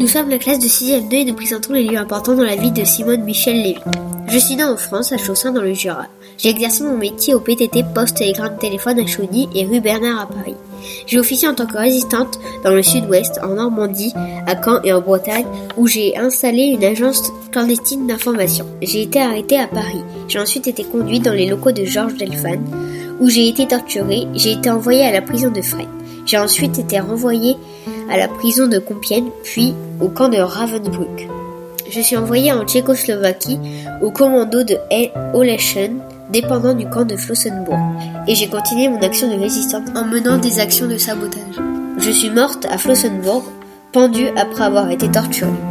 Nous sommes la classe de 6e 2 et nous présentons les lieux importants dans la vie de Simone Michel Lévy. Je suis né en France, à Chaussin dans le Jura. J'ai exercé mon métier au PTT Poste Télégramme Téléphone à Chauny et rue Bernard à Paris. J'ai officié en tant que résistante dans le sud-ouest, en Normandie, à Caen et en Bretagne, où j'ai installé une agence clandestine d'information. J'ai été arrêtée à Paris. J'ai ensuite été conduite dans les locaux de Georges Delphane, où j'ai été torturée. J'ai été envoyée à la prison de Fresnes. J'ai ensuite été renvoyée à la prison de Compiègne, puis au camp de Ravensbrück. Je suis envoyée en Tchécoslovaquie au commando de Oleschen, dépendant du camp de Flossenburg, et j'ai continué mon action de résistance en menant des actions de sabotage. Je suis morte à Flossenburg, pendue après avoir été torturée.